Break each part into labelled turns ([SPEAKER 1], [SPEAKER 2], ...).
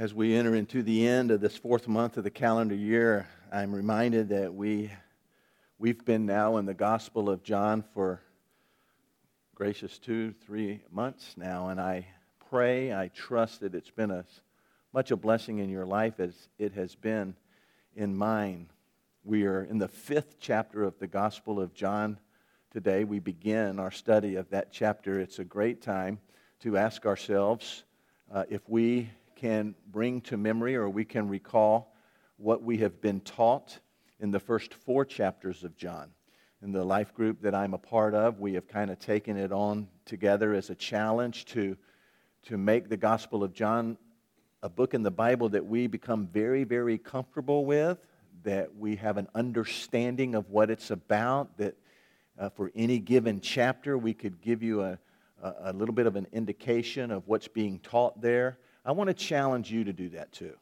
[SPEAKER 1] as we enter into the end of this fourth month of the calendar year, I'm reminded that we, we've been now in the Gospel of John for gracious two, three months now, and I pray, I trust that it's been as much a blessing in your life as it has been in mine. We are in the fifth chapter of the Gospel of John today. We begin our study of that chapter. It's a great time to ask ourselves uh, if we can bring to memory or we can recall what we have been taught in the first four chapters of John. In the life group that I'm a part of, we have kind of taken it on together as a challenge to, to make the Gospel of John a book in the Bible that we become very, very comfortable with, that we have an understanding of what it's about, that uh, for any given chapter we could give you a, a, a little bit of an indication of what's being taught there. I want to challenge you to do that too.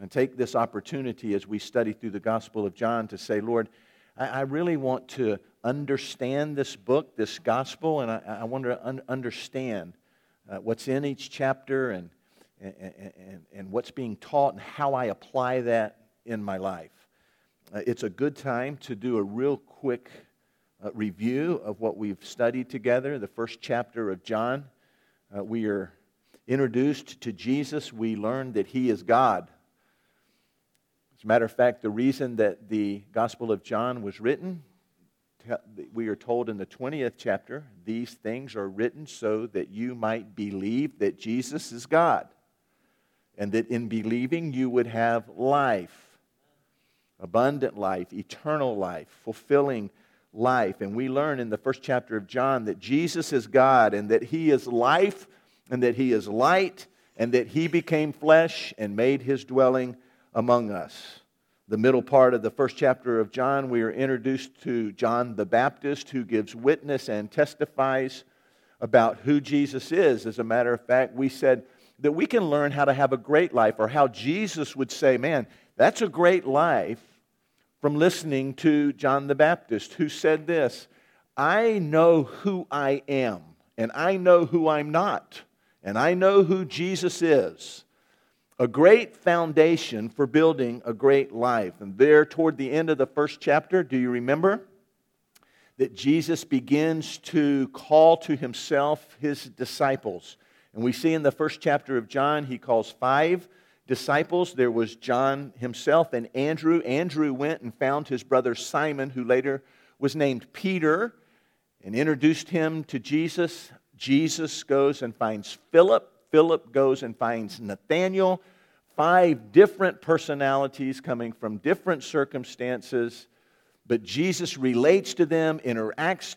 [SPEAKER 1] And take this opportunity as we study through the Gospel of John to say, Lord, I, really want to understand this book, this gospel, and I, I want to un- understand uh, what's in each chapter and, and, and, and, what's being taught and how I apply that in my life. Uh, it's a good time to do a real quick uh, review of what we've studied together, the first chapter of John. Uh, we are introduced to Jesus, we learn that he is God. As a matter of fact, the reason that the Gospel of John was written, we are told in the 20th chapter, these things are written so that you might believe that Jesus is God, and that in believing you would have life, abundant life, eternal life, fulfilling life. And we learn in the first chapter of John that Jesus is God and that he is life and that he is light, and that he became flesh and made his dwelling among us. The middle part of the first chapter of John, we are introduced to John the Baptist, who gives witness and testifies about who Jesus is. As a matter of fact, we said that we can learn how to have a great life, or how Jesus would say, Man, that's a great life, from listening to John the Baptist, who said this I know who I am, and I know who I'm not and I know who Jesus is, a great foundation for building a great life. And there, toward the end of the first chapter, do you remember? That Jesus begins to call to himself his disciples. And we see in the first chapter of John, he calls five disciples. There was John himself and Andrew. Andrew went and found his brother Simon, who later was named Peter, and introduced him to Jesus. Jesus goes and finds Philip. Philip goes and finds Nathaniel. Five different personalities coming from different circumstances, but Jesus relates to them, interacts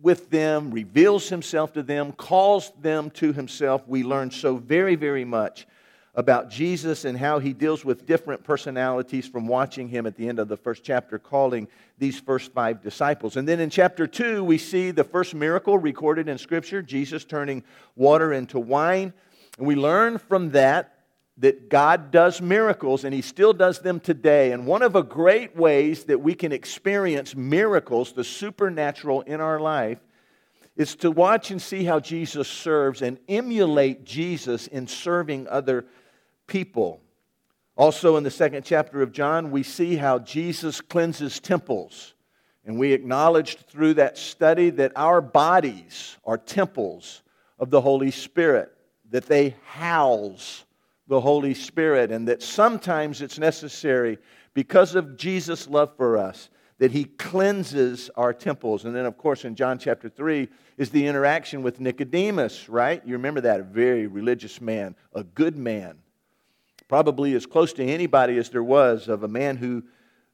[SPEAKER 1] with them, reveals himself to them, calls them to himself. We learn so very, very much about Jesus and how he deals with different personalities from watching him at the end of the first chapter, calling these first five disciples. And then in chapter two, we see the first miracle recorded in Scripture Jesus turning water into wine. And we learn from that that God does miracles and he still does them today. And one of the great ways that we can experience miracles, the supernatural in our life, is to watch and see how Jesus serves and emulate Jesus in serving other people. Also, in the second chapter of John, we see how Jesus cleanses temples. And we acknowledged through that study that our bodies are temples of the Holy Spirit, that they house the Holy Spirit, and that sometimes it's necessary, because of Jesus' love for us, that He cleanses our temples. And then, of course, in John chapter 3 is the interaction with Nicodemus, right? You remember that, a very religious man, a good man probably as close to anybody as there was of a man who,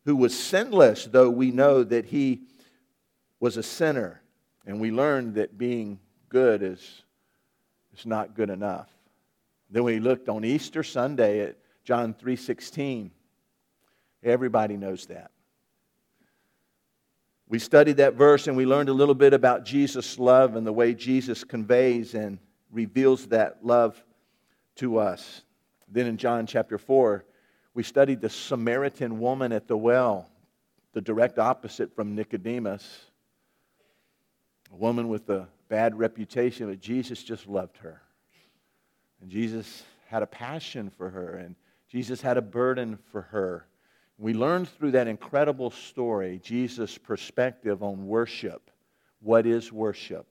[SPEAKER 1] who was sinless, though we know that he was a sinner. And we learned that being good is, is not good enough. Then we looked on Easter Sunday at John 3:16. Everybody knows that. We studied that verse and we learned a little bit about Jesus' love and the way Jesus conveys and reveals that love to us. Then in John chapter 4, we studied the Samaritan woman at the well, the direct opposite from Nicodemus. A woman with a bad reputation, but Jesus just loved her. And Jesus had a passion for her, and Jesus had a burden for her. We learned through that incredible story Jesus' perspective on worship. What is worship?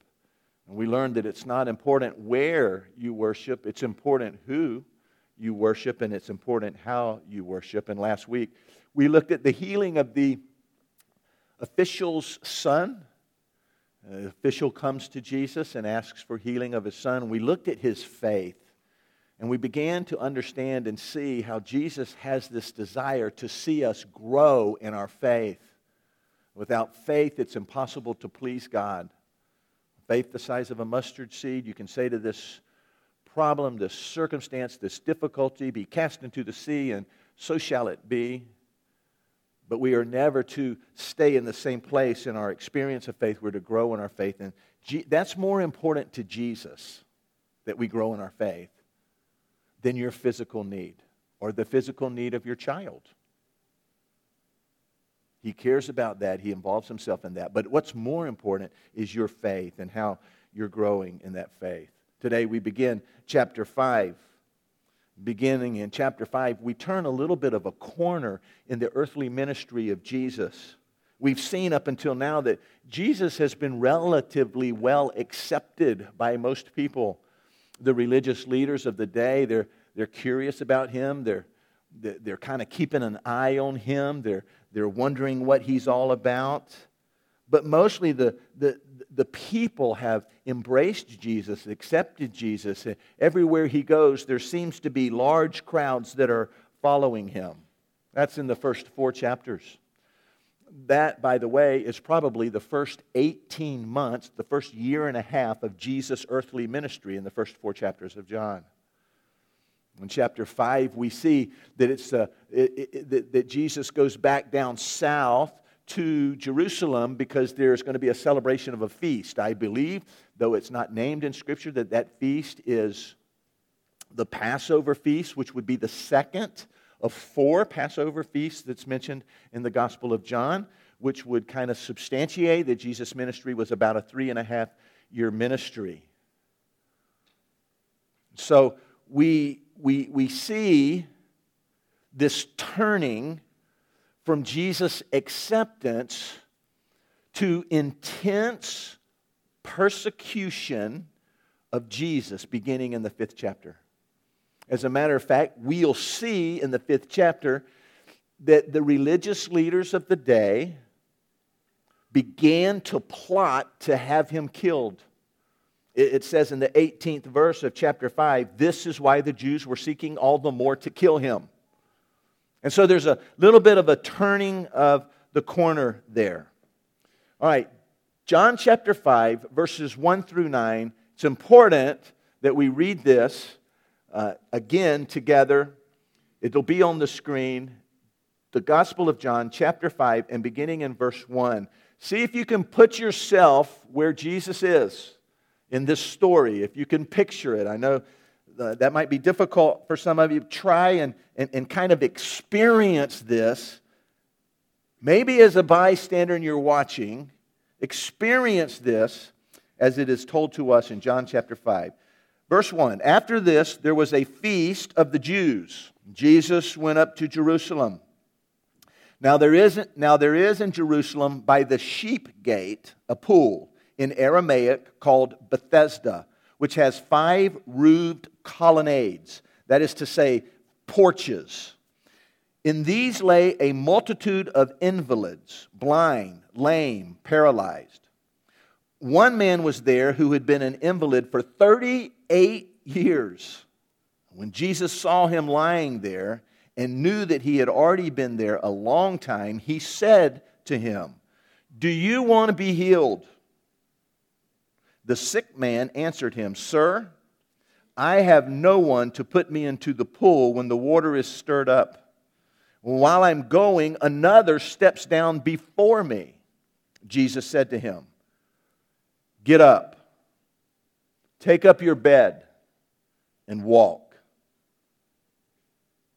[SPEAKER 1] And we learned that it's not important where you worship, it's important who you worship, and it's important how you worship. And last week, we looked at the healing of the official's son. Uh, the official comes to Jesus and asks for healing of his son. We looked at his faith. And we began to understand and see how Jesus has this desire to see us grow in our faith. Without faith, it's impossible to please God. Faith the size of a mustard seed, you can say to this problem, this circumstance, this difficulty, be cast into the sea, and so shall it be. But we are never to stay in the same place in our experience of faith. We're to grow in our faith. And that's more important to Jesus that we grow in our faith than your physical need or the physical need of your child. He cares about that. He involves himself in that. But what's more important is your faith and how you're growing in that faith. Today we begin chapter 5. Beginning in chapter 5, we turn a little bit of a corner in the earthly ministry of Jesus. We've seen up until now that Jesus has been relatively well accepted by most people the religious leaders of the day. They're, they're curious about him. They're, they're kind of keeping an eye on him. They're, they're wondering what he's all about. But mostly the, the, the people have embraced Jesus, accepted Jesus. Everywhere he goes, there seems to be large crowds that are following him. That's in the first four chapters that, by the way, is probably the first 18 months, the first year and a half of Jesus' earthly ministry in the first four chapters of John. In chapter 5, we see that, it's, uh, it, it, that, that Jesus goes back down south to Jerusalem because there's going to be a celebration of a feast. I believe, though it's not named in Scripture, that that feast is the Passover feast, which would be the second of four Passover feasts that's mentioned in the Gospel of John, which would kind of substantiate that Jesus' ministry was about a three and a half year ministry. So we, we, we see this turning from Jesus' acceptance to intense persecution of Jesus beginning in the fifth chapter. As a matter of fact, we'll see in the fifth chapter that the religious leaders of the day began to plot to have him killed. It says in the 18th verse of chapter 5 this is why the Jews were seeking all the more to kill him. And so there's a little bit of a turning of the corner there. All right, John chapter 5, verses 1 through 9. It's important that we read this uh, again together. It'll be on the screen. The Gospel of John, chapter 5, and beginning in verse 1. See if you can put yourself where Jesus is in this story, if you can picture it. I know that might be difficult for some of you. Try and, and, and kind of experience this. Maybe as a bystander and you're watching, experience this as it is told to us in John chapter 5. Verse 1 After this, there was a feast of the Jews. Jesus went up to Jerusalem. Now there, isn't, now there is in Jerusalem by the sheep gate a pool in Aramaic called Bethesda, which has five roofed colonnades, that is to say, porches. In these lay a multitude of invalids, blind, lame, paralyzed. One man was there who had been an invalid for 38 years. When Jesus saw him lying there and knew that he had already been there a long time, he said to him, Do you want to be healed? The sick man answered him, Sir, I have no one to put me into the pool when the water is stirred up. While I'm going, another steps down before me. Jesus said to him, Get up, take up your bed, and walk.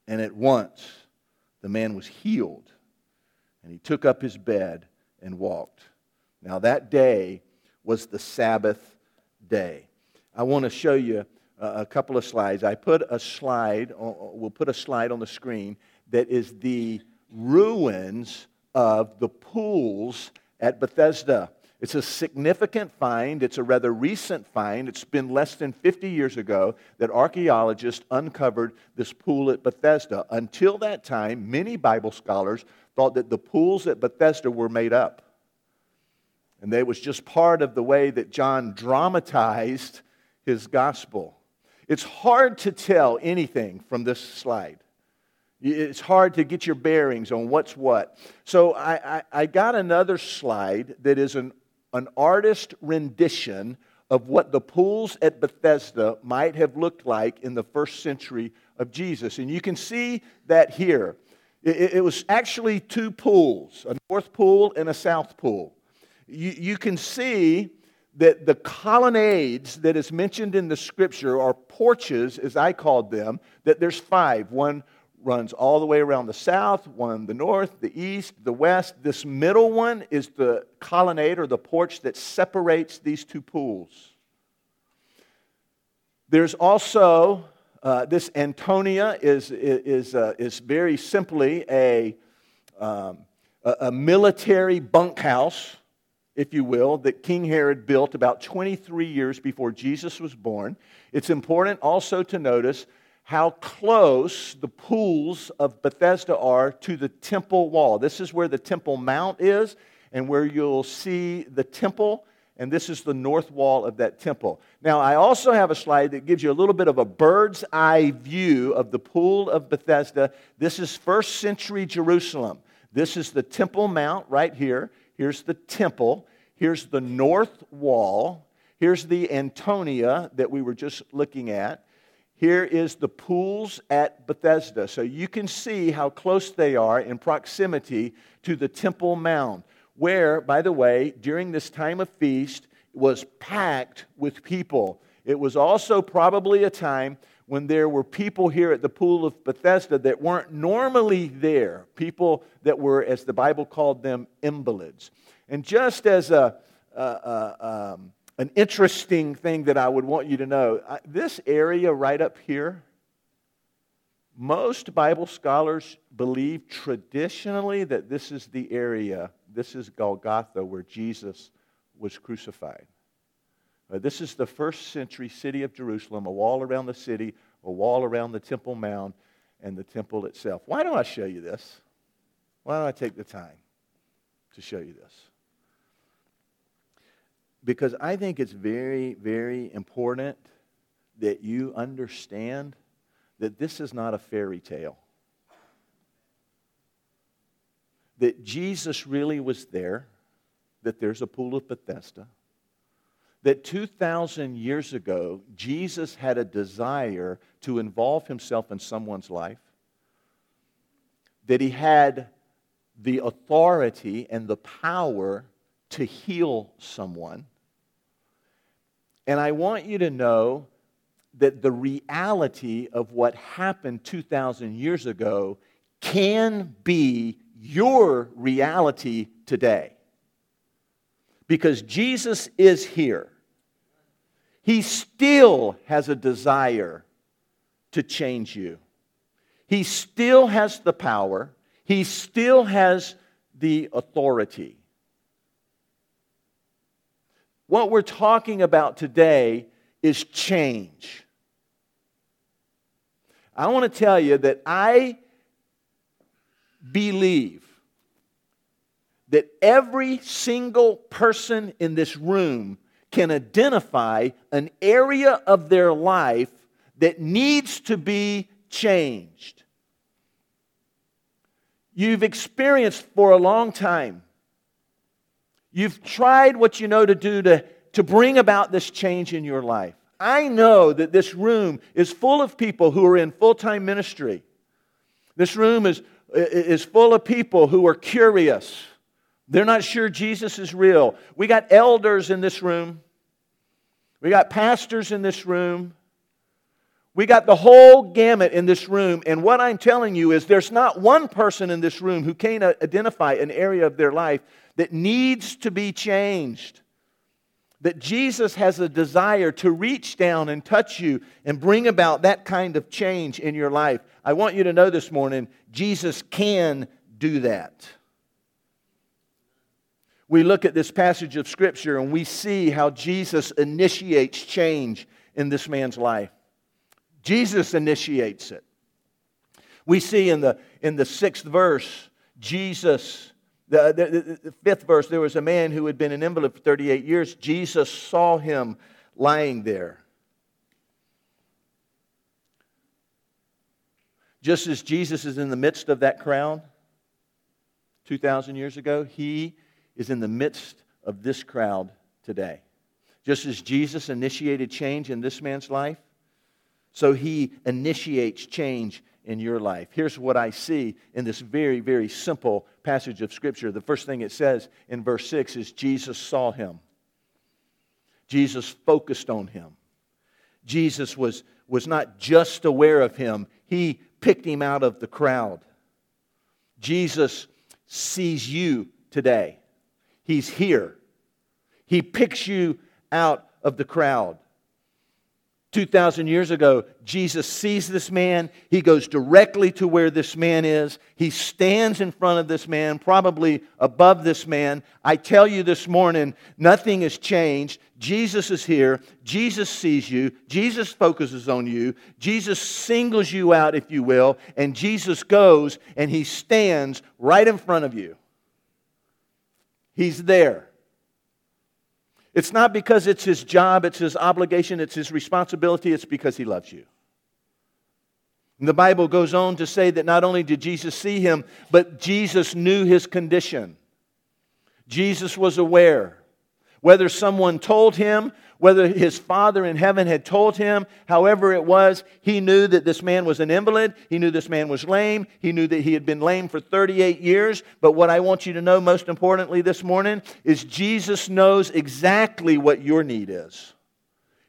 [SPEAKER 1] And at once the man was healed, and he took up his bed and walked. Now that day was the Sabbath day. I want to show you a couple of slides. I put a slide, we'll put a slide on the screen that is the ruins of the pools at Bethesda. It's a significant find. It's a rather recent find. It's been less than 50 years ago that archaeologists uncovered this pool at Bethesda. Until that time, many Bible scholars thought that the pools at Bethesda were made up. And that was just part of the way that John dramatized his gospel. It's hard to tell anything from this slide. It's hard to get your bearings on what's what. So I, I, I got another slide that is an, an artist rendition of what the pools at Bethesda might have looked like in the first century of Jesus. And you can see that here. It, it was actually two pools, a north pool and a south pool. You, you can see that the colonnades that is mentioned in the scripture are porches, as I called them, that there's five. One runs all the way around the south, one the north, the east, the west. This middle one is the colonnade or the porch that separates these two pools. There's also uh, this Antonia is, is, uh, is very simply a, um, a, a military bunkhouse if you will, that King Herod built about 23 years before Jesus was born. It's important also to notice how close the pools of Bethesda are to the temple wall. This is where the Temple Mount is and where you'll see the temple, and this is the north wall of that temple. Now, I also have a slide that gives you a little bit of a bird's eye view of the pool of Bethesda. This is first century Jerusalem. This is the Temple Mount right here. Here's the temple. Here's the north wall. Here's the Antonia that we were just looking at. Here is the pools at Bethesda. So you can see how close they are in proximity to the Temple Mount, where, by the way, during this time of feast, was packed with people. It was also probably a time when there were people here at the pool of Bethesda that weren't normally there, people that were, as the Bible called them, invalids. And just as a, a, a um, an interesting thing that I would want you to know I, this area right up here, most Bible scholars believe traditionally that this is the area, this is Golgotha, where Jesus was crucified. Uh, this is the first century city of Jerusalem, a wall around the city, a wall around the Temple Mount, and the temple itself. Why don't I show you this? Why don't I take the time to show you this? because I think it's very, very important that you understand that this is not a fairy tale. That Jesus really was there, that there's a pool of Bethesda, that 2,000 years ago, Jesus had a desire to involve himself in someone's life, that he had the authority and the power to heal someone. And I want you to know that the reality of what happened 2,000 years ago can be your reality today. Because Jesus is here. He still has a desire to change you. He still has the power. He still has the authority. What we're talking about today is change. I want to tell you that I believe that every single person in this room can identify an area of their life that needs to be changed. You've experienced for a long time You've tried what you know to do to, to bring about this change in your life. I know that this room is full of people who are in full time ministry. This room is, is full of people who are curious. They're not sure Jesus is real. We got elders in this room, we got pastors in this room. We got the whole gamut in this room, and what I'm telling you is there's not one person in this room who can't identify an area of their life that needs to be changed. that Jesus has a desire to reach down and touch you and bring about that kind of change in your life. I want you to know this morning Jesus can do that. We look at this passage of Scripture and we see how Jesus initiates change in this man's life. Jesus initiates it. We see in the, in the sixth verse, Jesus the, the, the, fifth verse there was a man who had been an invalid for 38 years. Jesus saw him lying there. Just as Jesus is in the midst of that crowd 2,000 years ago, he is in the midst of this crowd today. Just as Jesus initiated change in this man's life, so he initiates change in your life. Here's what I see in this very, very simple passage of Scripture. The first thing it says in verse 6 is Jesus saw him, Jesus focused on him. Jesus was, was not just aware of him, he picked him out of the crowd. Jesus sees you today. He's here. He picks you out of the crowd. 2,000 years ago, Jesus sees this man. He goes directly to where this man is. He stands in front of this man, probably above this man. I tell you this morning, nothing has changed. Jesus is here. Jesus sees you. Jesus focuses on you. Jesus singles you out, if you will. And Jesus goes and he stands right in front of you. He's there. It's not because it's his job, it's his obligation, it's his responsibility, it's because he loves you. And the Bible goes on to say that not only did Jesus see him, but Jesus knew his condition. Jesus was aware. Whether someone told him, whether his father in heaven had told him, however it was, he knew that this man was an invalid. He knew this man was lame. He knew that he had been lame for 38 years. But what I want you to know most importantly this morning is Jesus knows exactly what your need is.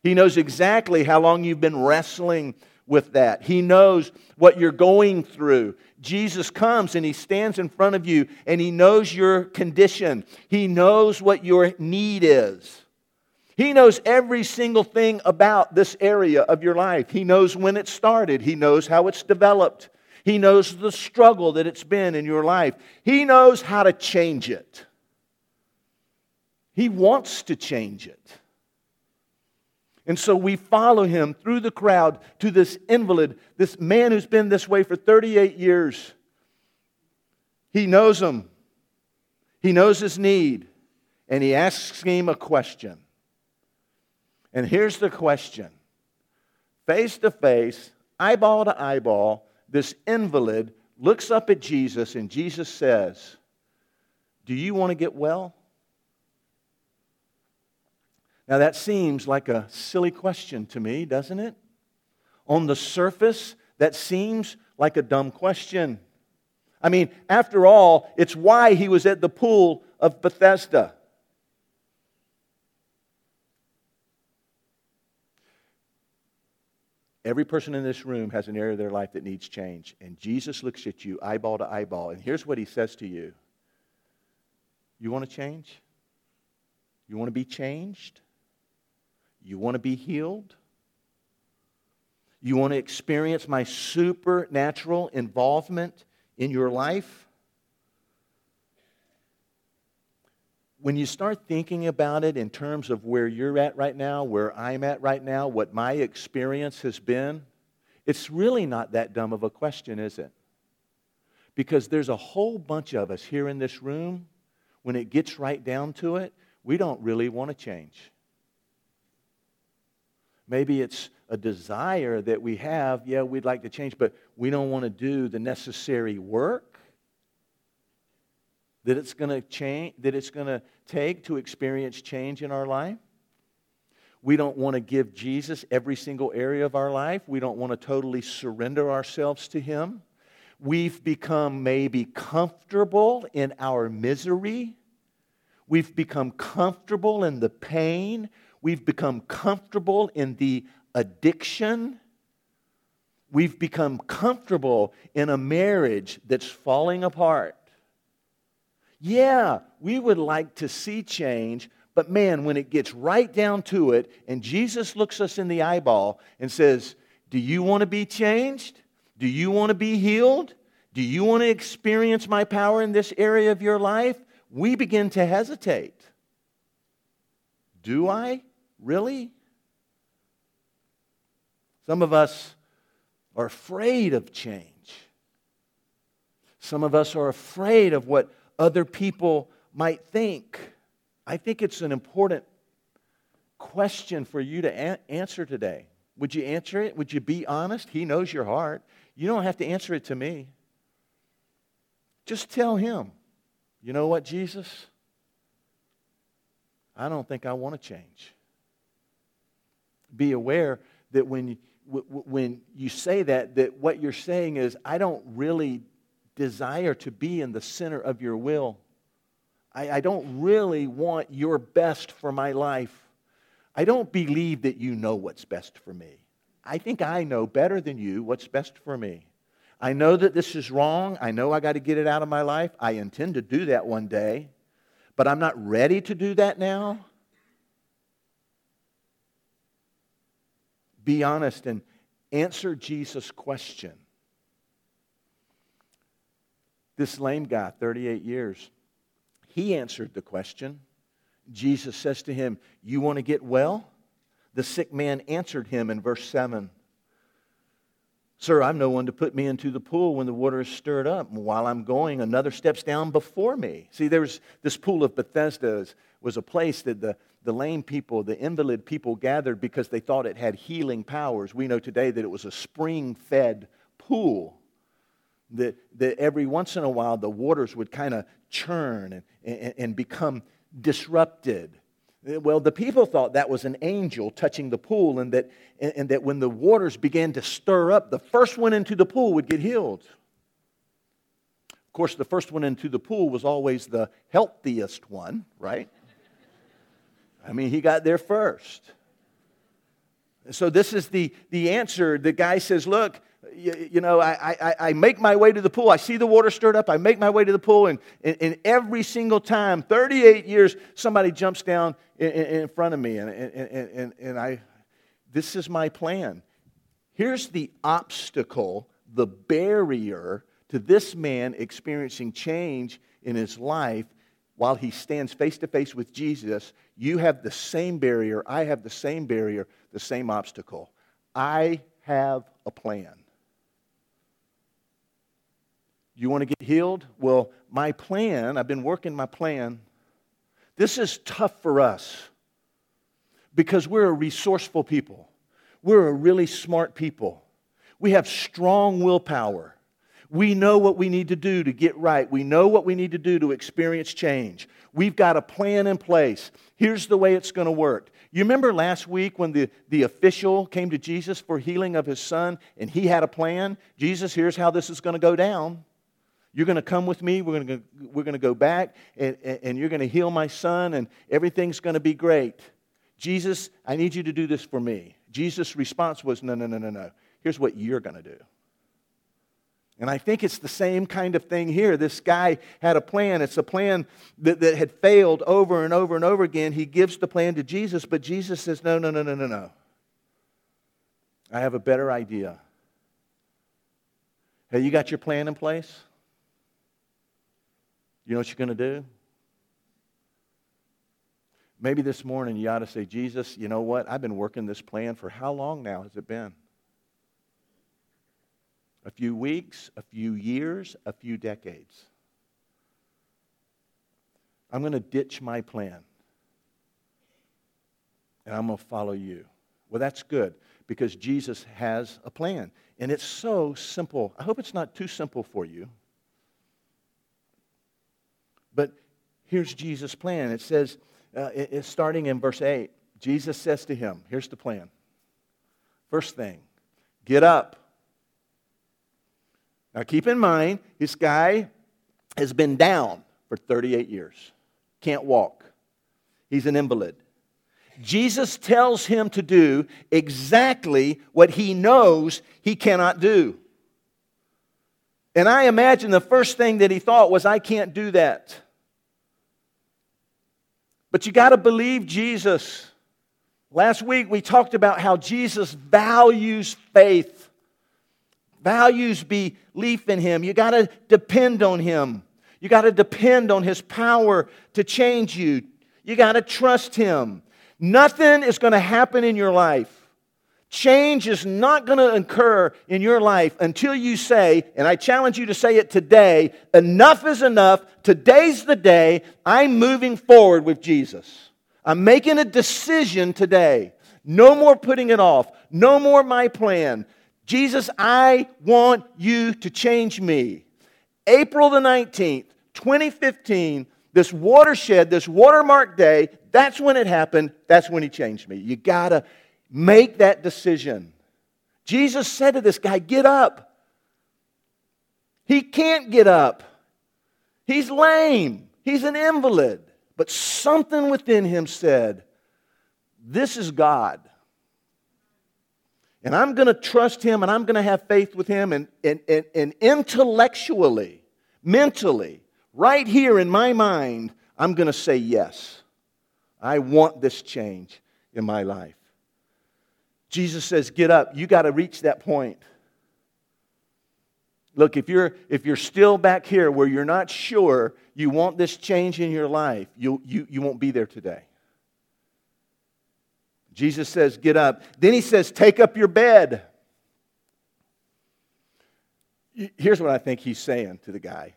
[SPEAKER 1] He knows exactly how long you've been wrestling with that. He knows what you're going through. Jesus comes and he stands in front of you and he knows your condition. He knows what your need is. He knows every single thing about this area of your life. He knows when it started, He knows how it's developed, He knows the struggle that it's been in your life. He knows how to change it. He wants to change it. And so we follow him through the crowd to this invalid, this man who's been this way for 38 years. He knows him, he knows his need, and he asks him a question. And here's the question face to face, eyeball to eyeball, this invalid looks up at Jesus, and Jesus says, Do you want to get well? Now, that seems like a silly question to me, doesn't it? On the surface, that seems like a dumb question. I mean, after all, it's why he was at the pool of Bethesda. Every person in this room has an area of their life that needs change. And Jesus looks at you eyeball to eyeball. And here's what he says to you You want to change? You want to be changed? You want to be healed? You want to experience my supernatural involvement in your life? When you start thinking about it in terms of where you're at right now, where I'm at right now, what my experience has been, it's really not that dumb of a question, is it? Because there's a whole bunch of us here in this room, when it gets right down to it, we don't really want to change. Maybe it's a desire that we have, yeah, we'd like to change, but we don't want to do the necessary work that it's going to change that it's going to take to experience change in our life. We don't want to give jesus every single area of our life. We don't want to totally surrender ourselves to him. We've become maybe comfortable in our misery. We've become comfortable in the pain. We've become comfortable in the addiction. We've become comfortable in a marriage that's falling apart yeah, we would like to see change, But man, when it gets right down to it, and Jesus looks us in the eyeball and says, Do you want to be changed? Do you want to be healed? Do you want to experience my power in this area of your life? We begin to hesitate. Do I? Really? Some of us are afraid of change. Some of us are afraid of what other people might think. I think it's an important question for you to a- answer today. Would you answer it? Would you be honest? He knows your heart. You don't have to answer it to me. Just tell him, you know what, Jesus? I don't think I want to change. Be aware that when you, when you say that, that what you're saying is, I don't really desire to be in the center of your will. I, I don't really want your best for my life. I don't believe that you know what's best for me. I think I know better than you what's best for me. I know that this is wrong. I know I got to get it out of my life. I intend to do that one day, but I'm not ready to do that now. Be honest and answer Jesus' question. This lame guy, 38 years, he answered the question. Jesus says to him, You want to get well? The sick man answered him in verse 7 Sir, I'm no one to put me into the pool when the water is stirred up. While I'm going, another steps down before me. See, there was this pool of Bethesda was a place that the, the lame people, the invalid people gathered because they thought it had healing powers. We know today that it was a spring fed pool. That, that every once in a while the waters would kind of churn and, and, and become disrupted. Well, the people thought that was an angel touching the pool, and that, and that when the waters began to stir up, the first one into the pool would get healed. Of course, the first one into the pool was always the healthiest one, right? I mean, he got there first. So, this is the, the answer. The guy says, Look, you, you, know, I, I, I make my way to the pool. I see the water stirred up. I make my way to the pool. And, and, and every single time, 38 years, somebody jumps down in, in front of me. And, and, and, and I, this is my plan. Here's the obstacle, the barrier to this man experiencing change in his life while he stands face to face with Jesus. You have the same barrier. I have the same barrier, the same obstacle. I have a plan. You want to get healed? Well, my plan, I've been working my plan. This is tough for us because we're a resourceful people. We're a really smart people. We have strong willpower. We know what we need to do to get right. We know what we need to do to experience change. We've got a plan in place. Here's the way it's going to work. You remember last week when the, the official came to Jesus for healing of his son and he had a plan? Jesus, here's how this is going to go down. You're going to come with me. We're going to go, we're going to go back, and, and you're going to heal my son, and everything's going to be great. Jesus, I need you to do this for me. Jesus' response was, No, no, no, no, no. Here's what you're going to do. And I think it's the same kind of thing here. This guy had a plan. It's a plan that, that had failed over and over and over again. He gives the plan to Jesus, but Jesus says, No, no, no, no, no, no. I have a better idea. Hey, you got your plan in place? You know what you're going to do? Maybe this morning you ought to say, Jesus, you know what? I've been working this plan for how long now has it been? A few weeks, a few years, a few decades. I'm going to ditch my plan and I'm going to follow you. Well, that's good because Jesus has a plan. And it's so simple. I hope it's not too simple for you. But here's Jesus' plan. It says, uh, it's starting in verse 8. Jesus says to him, Here's the plan. First thing, get up. Now keep in mind, this guy has been down for 38 years, can't walk. He's an invalid. Jesus tells him to do exactly what he knows he cannot do. And I imagine the first thing that he thought was, I can't do that. But you got to believe Jesus. Last week we talked about how Jesus values faith, values belief in Him. You got to depend on Him. You got to depend on His power to change you. You got to trust Him. Nothing is going to happen in your life. Change is not going to occur in your life until you say, and I challenge you to say it today enough is enough. Today's the day. I'm moving forward with Jesus. I'm making a decision today. No more putting it off. No more my plan. Jesus, I want you to change me. April the 19th, 2015, this watershed, this watermark day, that's when it happened. That's when he changed me. You got to make that decision. Jesus said to this guy, Get up. He can't get up. He's lame. He's an invalid. But something within him said, This is God. And I'm going to trust him and I'm going to have faith with him. And, and, and, and intellectually, mentally, right here in my mind, I'm going to say yes. I want this change in my life. Jesus says, Get up. You got to reach that point. Look, if you're, if you're still back here where you're not sure you want this change in your life, you, you, you won't be there today. Jesus says, Get up. Then he says, Take up your bed. Here's what I think he's saying to the guy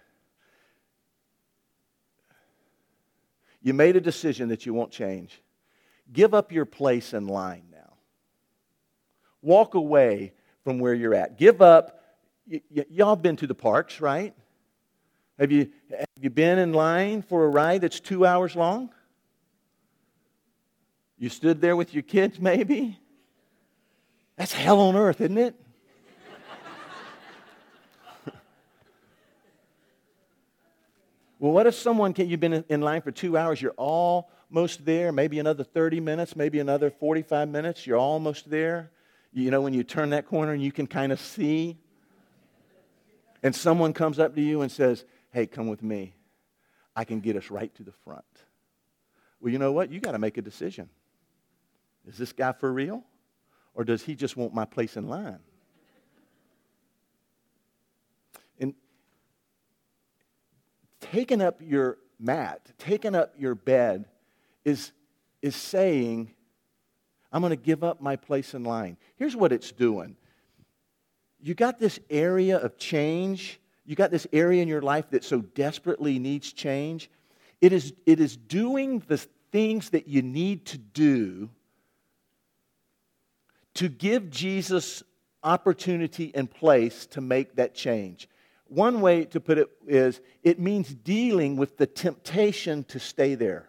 [SPEAKER 1] You made a decision that you won't change. Give up your place in line. Walk away from where you're at. Give up. Y- y- y'all been to the parks, right? Have you, have you been in line for a ride that's two hours long? You stood there with your kids, maybe? That's hell on earth, isn't it? well, what if someone, can, you've been in line for two hours, you're almost there, maybe another 30 minutes, maybe another 45 minutes, you're almost there. You know, when you turn that corner and you can kind of see, and someone comes up to you and says, Hey, come with me. I can get us right to the front. Well, you know what? You got to make a decision. Is this guy for real? Or does he just want my place in line? And taking up your mat, taking up your bed, is, is saying, I'm going to give up my place in line. Here's what it's doing you got this area of change, you got this area in your life that so desperately needs change. It is, it is doing the things that you need to do to give Jesus opportunity and place to make that change. One way to put it is it means dealing with the temptation to stay there.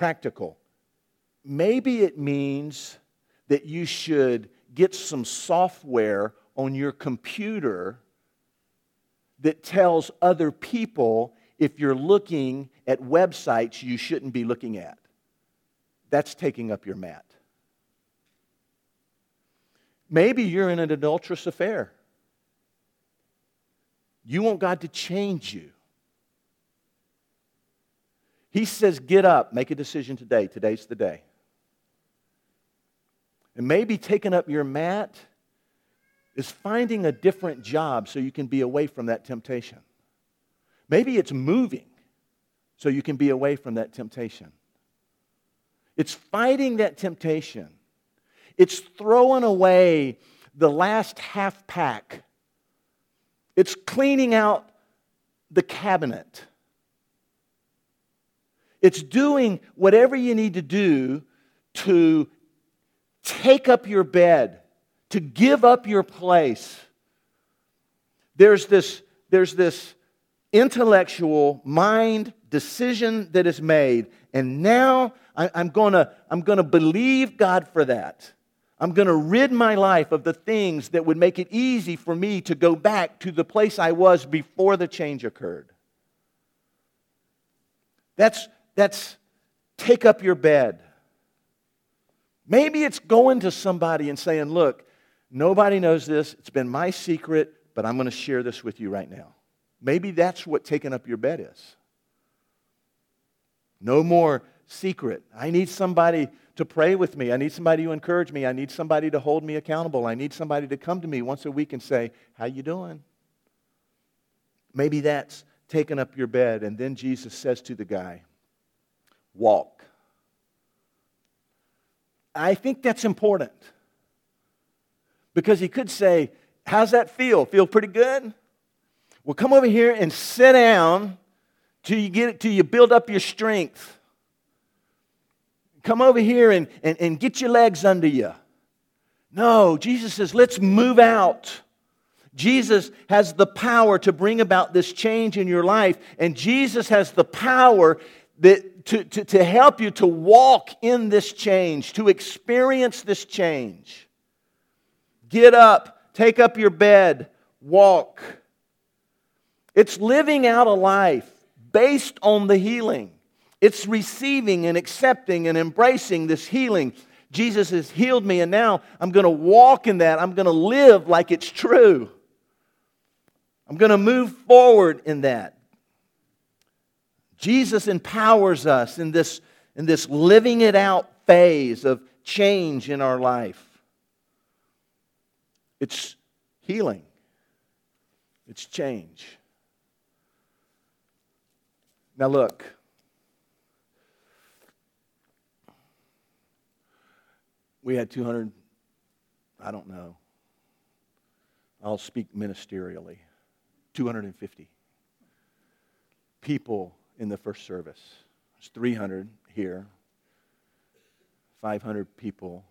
[SPEAKER 1] Practical. Maybe it means that you should get some software on your computer that tells other people if you're looking at websites you shouldn't be looking at. That's taking up your mat. Maybe you're in an adulterous affair. You want God to change you. He says, Get up, make a decision today. Today's the day. And maybe taking up your mat is finding a different job so you can be away from that temptation. Maybe it's moving so you can be away from that temptation. It's fighting that temptation. It's throwing away the last half pack. It's cleaning out the cabinet. It's doing whatever you need to do to take up your bed, to give up your place. There's this, there's this intellectual mind decision that is made. And now I, am going to I'm going to believe God for that. I'm going to rid my life of the things that would make it easy for me to go back to the place I was before the change occurred. That's, that's take up your bed. Maybe it's going to somebody and saying, Look, nobody knows this. It's been my secret, but I'm going to share this with you right now. Maybe that's what taking up your bed is. No more secret. I need somebody to pray with me. I need somebody to encourage me. I need somebody to hold me accountable. I need somebody to come to me once a week and say, "How you doing?" Maybe that's taking up your bed and then Jesus says to the guy, "Walk." I think that's important. Because he could say, How's that feel? Feel pretty good? Well, come over here and sit down till you get it, till you build up your strength. Come over here and, and, and get your legs under you. No, Jesus says, let's move out. Jesus has the power to bring about this change in your life, and Jesus has the power that, to, to, to help you to walk in this change, to experience this change. Get up, take up your bed, walk. It's living out a life based on the healing. It's receiving and accepting and embracing this healing. Jesus has healed me, and now I'm going to walk in that. I'm going to live like it's true. I'm going to move forward in that. Jesus empowers us in this, in this living it out phase of change in our life. It's healing, it's change. Now, look. We had 200, I don't know. I'll speak ministerially. 250 people in the first service. There's 300 here, 500 people.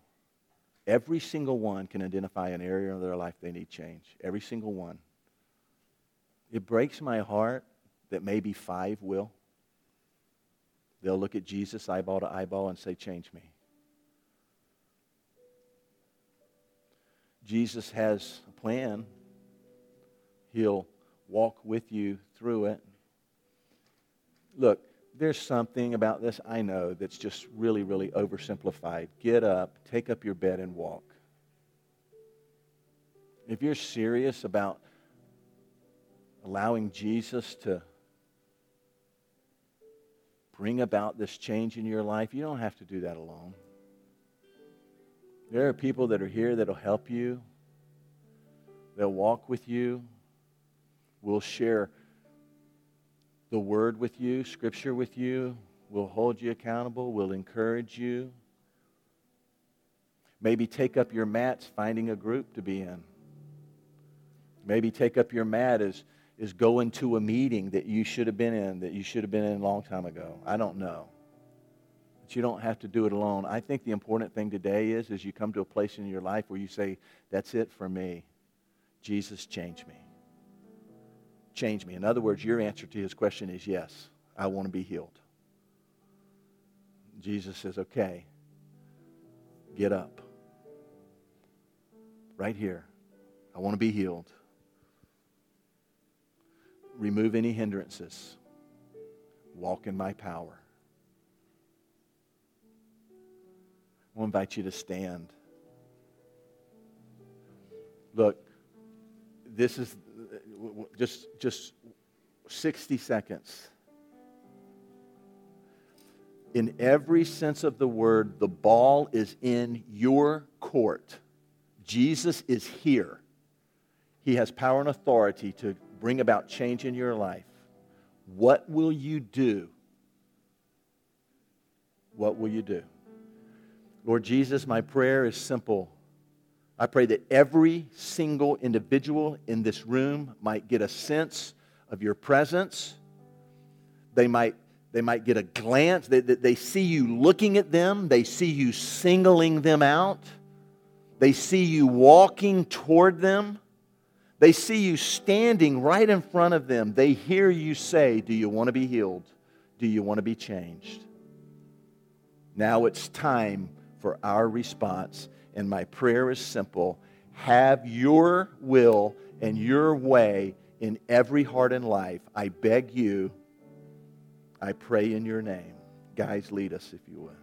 [SPEAKER 1] Every single one can identify an area of their life they need change. Every single one. It breaks my heart that maybe five will. They'll look at Jesus eyeball to eyeball and say, Change me. Jesus has a plan. He'll walk with you through it. Look, there's something about this I know that's just really, really oversimplified. Get up, take up your bed, and walk. If you're serious about allowing Jesus to bring about this change in your life, you don't have to do that alone. There are people that are here that'll help you. They'll walk with you. We'll share the Word with you, Scripture with you. We'll hold you accountable. We'll encourage you. Maybe take up your mats finding a group to be in. Maybe take up your mat as, is going to a meeting that you should have been in, that you should have been in a long time ago. I don't know. But you don't have to do it alone. I think the important thing today is, is you come to a place in your life where you say, that's it for me. Jesus, change me change me. In other words, your answer to his question is yes, I want to be healed. Jesus says, okay, get up. Right here. I want to be healed. Remove any hindrances. Walk in my power. I want to invite you to stand. Look, this is just, just 60 seconds. In every sense of the word, the ball is in your court. Jesus is here. He has power and authority to bring about change in your life. What will you do? What will you do? Lord Jesus, my prayer is simple. I pray that every single individual in this room might get a sense of your presence. They might, they might get a glance. They, they see you looking at them. They see you singling them out. They see you walking toward them. They see you standing right in front of them. They hear you say, Do you want to be healed? Do you want to be changed? Now it's time for our response and my prayer is simple have your will and your way in every heart and life. I beg you, I pray in your name. Guys, lead us if you would.